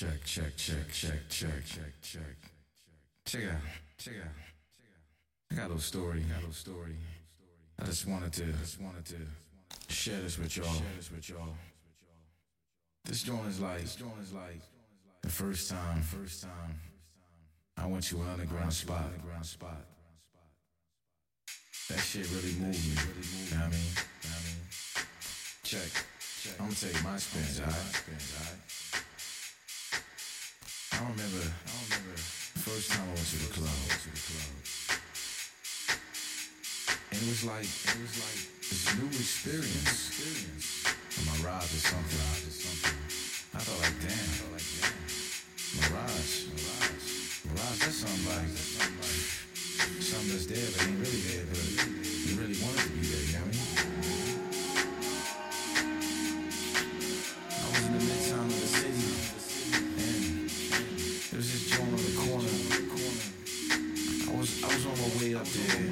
check, check, check, check, check, check, check. Check out, check out, check out. I got a little story, got a little story. I just wanted to, just wanted to share this with y'all. Share this with y'all. This joint is like, this joint is like the first time, first time I went to an underground spot, underground spot. That shit really moved me. Really moved me. I mean, I mean, check. check. I'm gonna take my spins, alright. I remember, I remember first time I went to the club. And it was like, it was like this new experience. A mirage or something. I felt like, damn, mirage, mirage, mirage. That's something like, something that's there but ain't really there. But Yeah.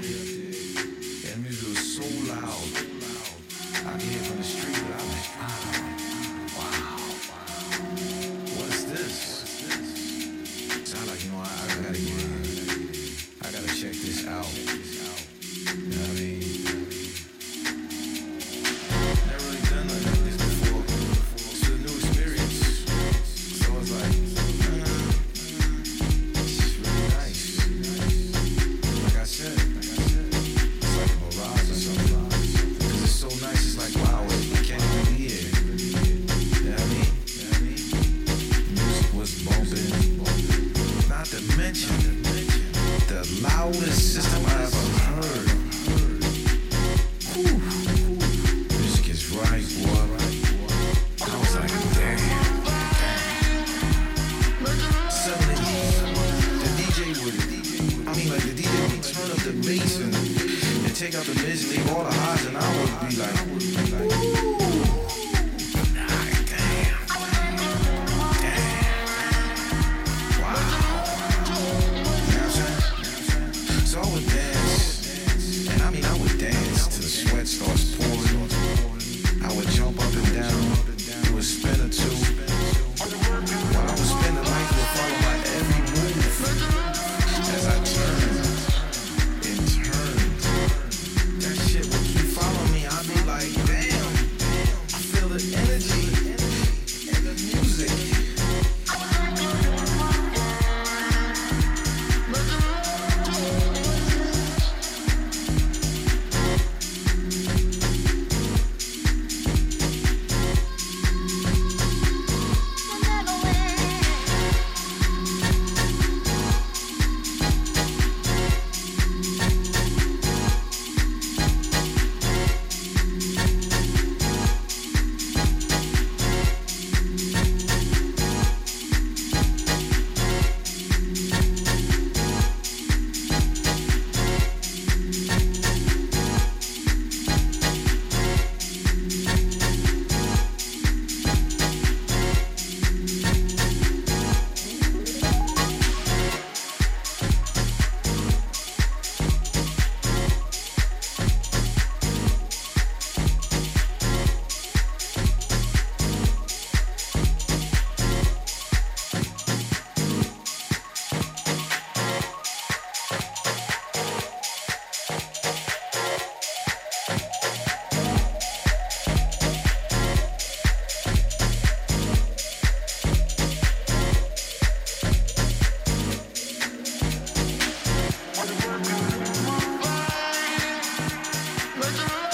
Thank you.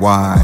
Wide,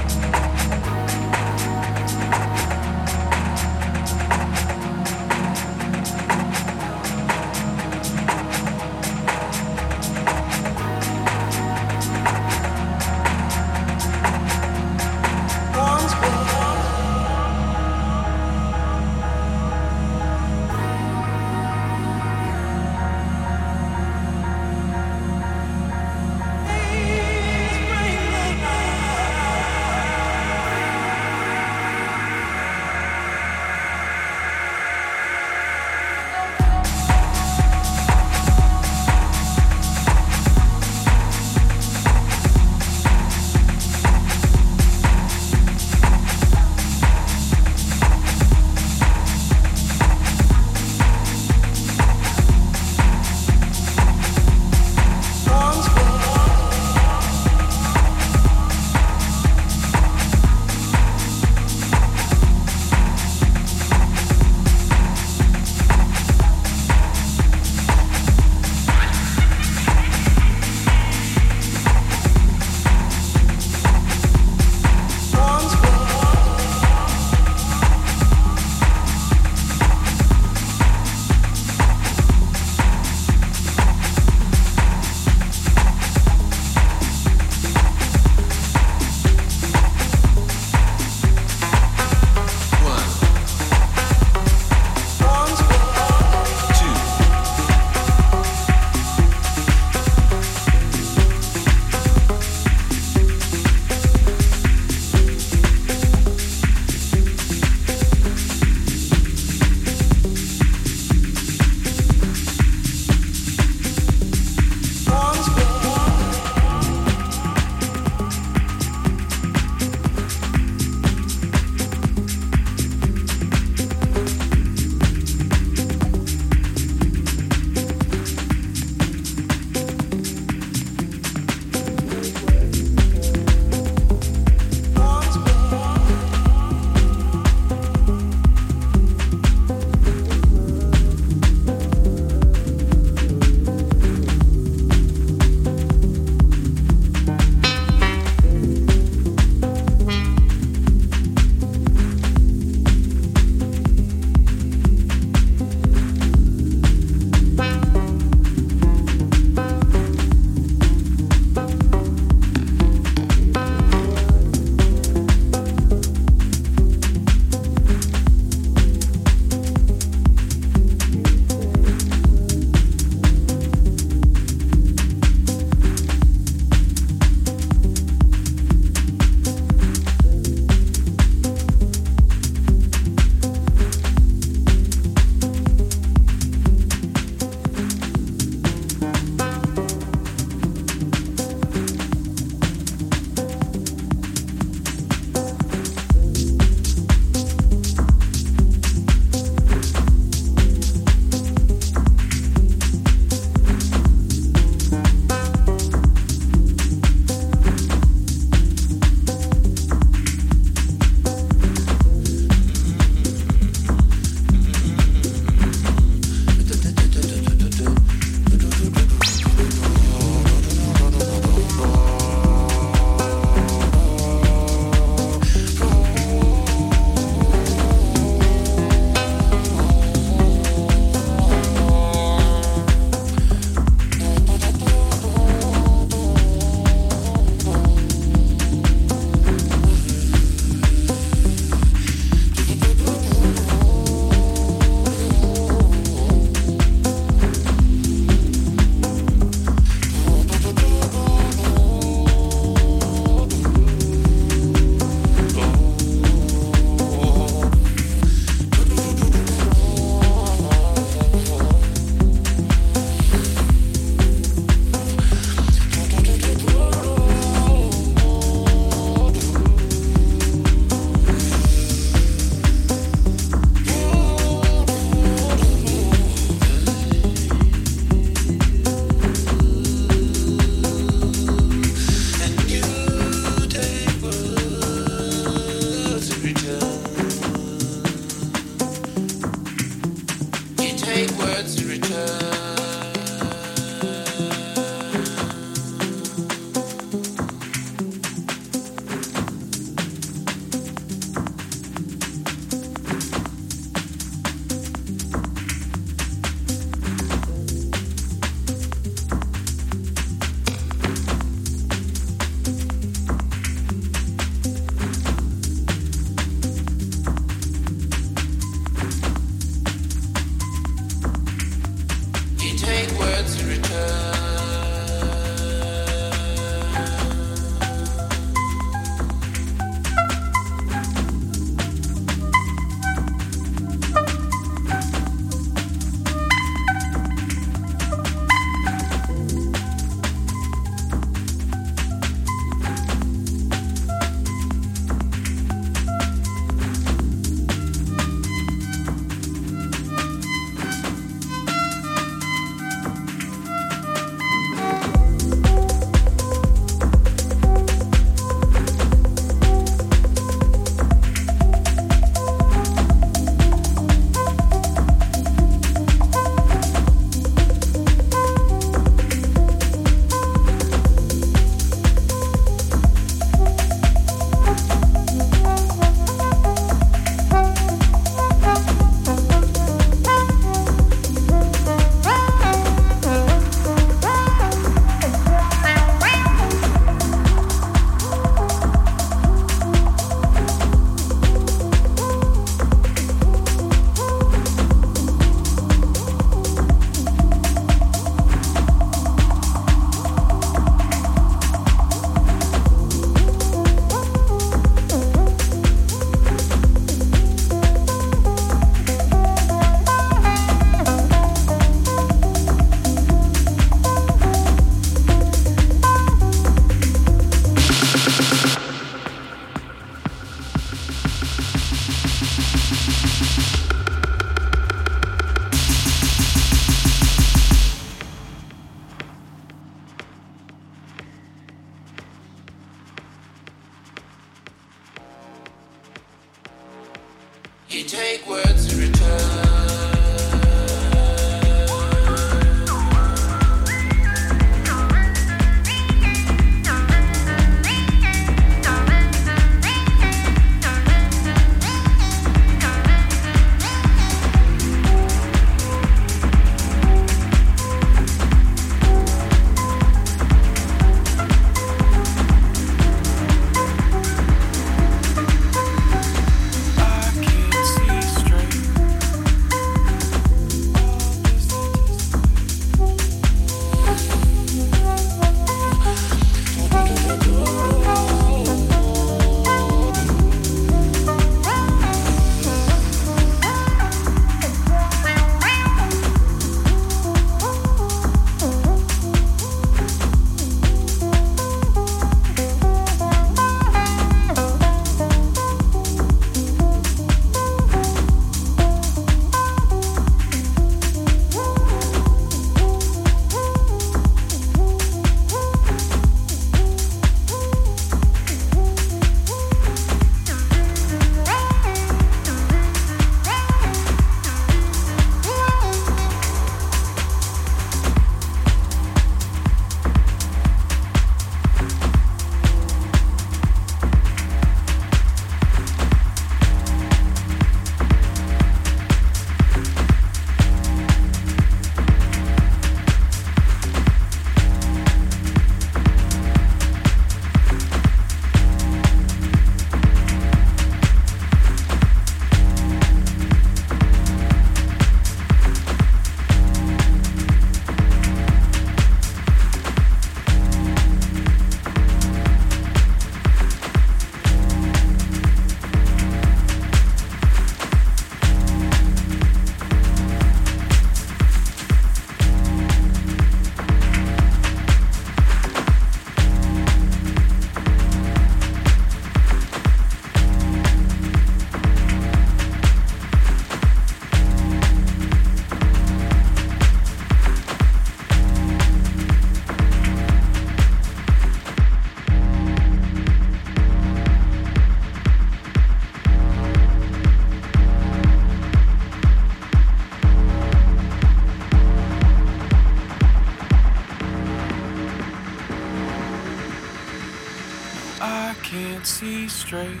see straight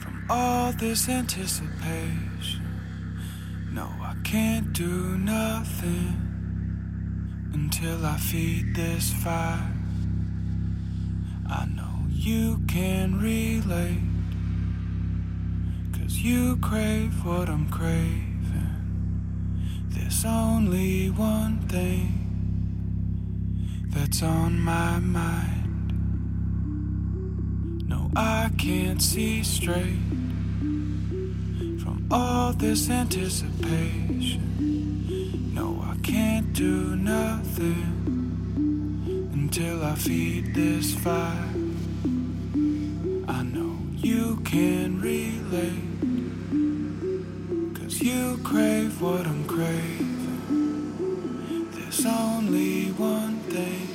from all this anticipation. No, I can't do nothing until I feed this fire. I know you can relate, cause you crave what I'm craving. There's only one thing that's on my mind. I can't see straight from all this anticipation. No, I can't do nothing until I feed this fire. I know you can relate, cause you crave what I'm craving. There's only one thing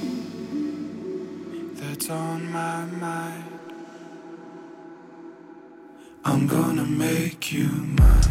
that's on my mind. I'm gonna make you mine.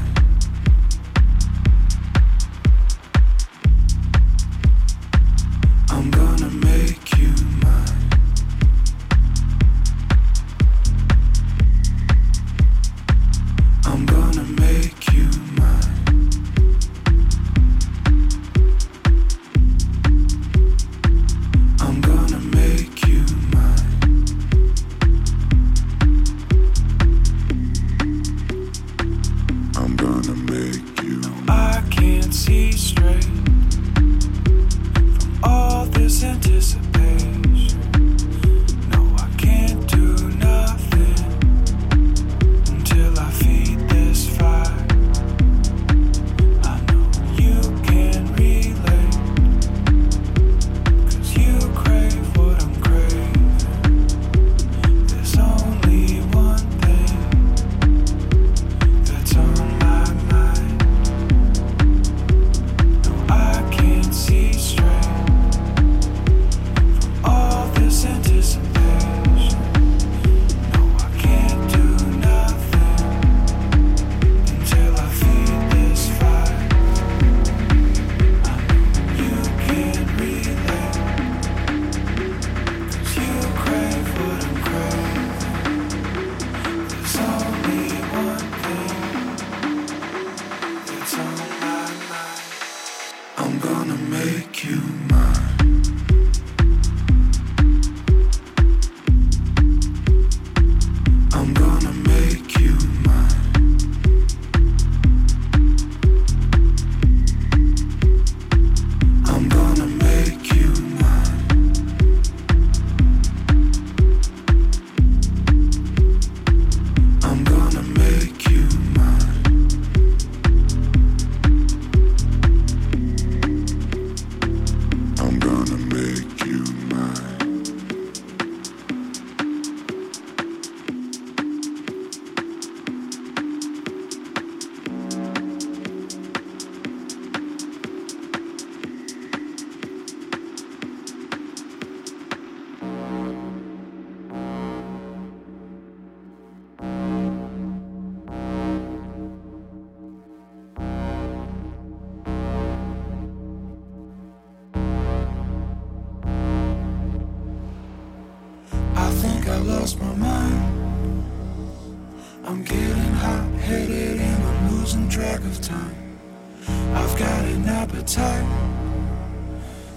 I've got an appetite.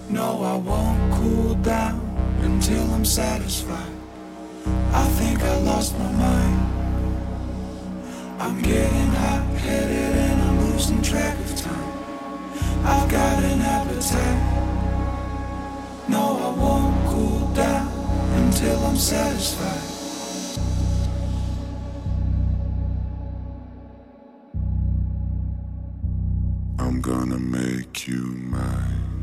No, I won't cool down until I'm satisfied. I think I lost my mind. I'm getting hot headed and I'm losing track of time. I've got an appetite. No, I won't cool down until I'm satisfied. Make you mine.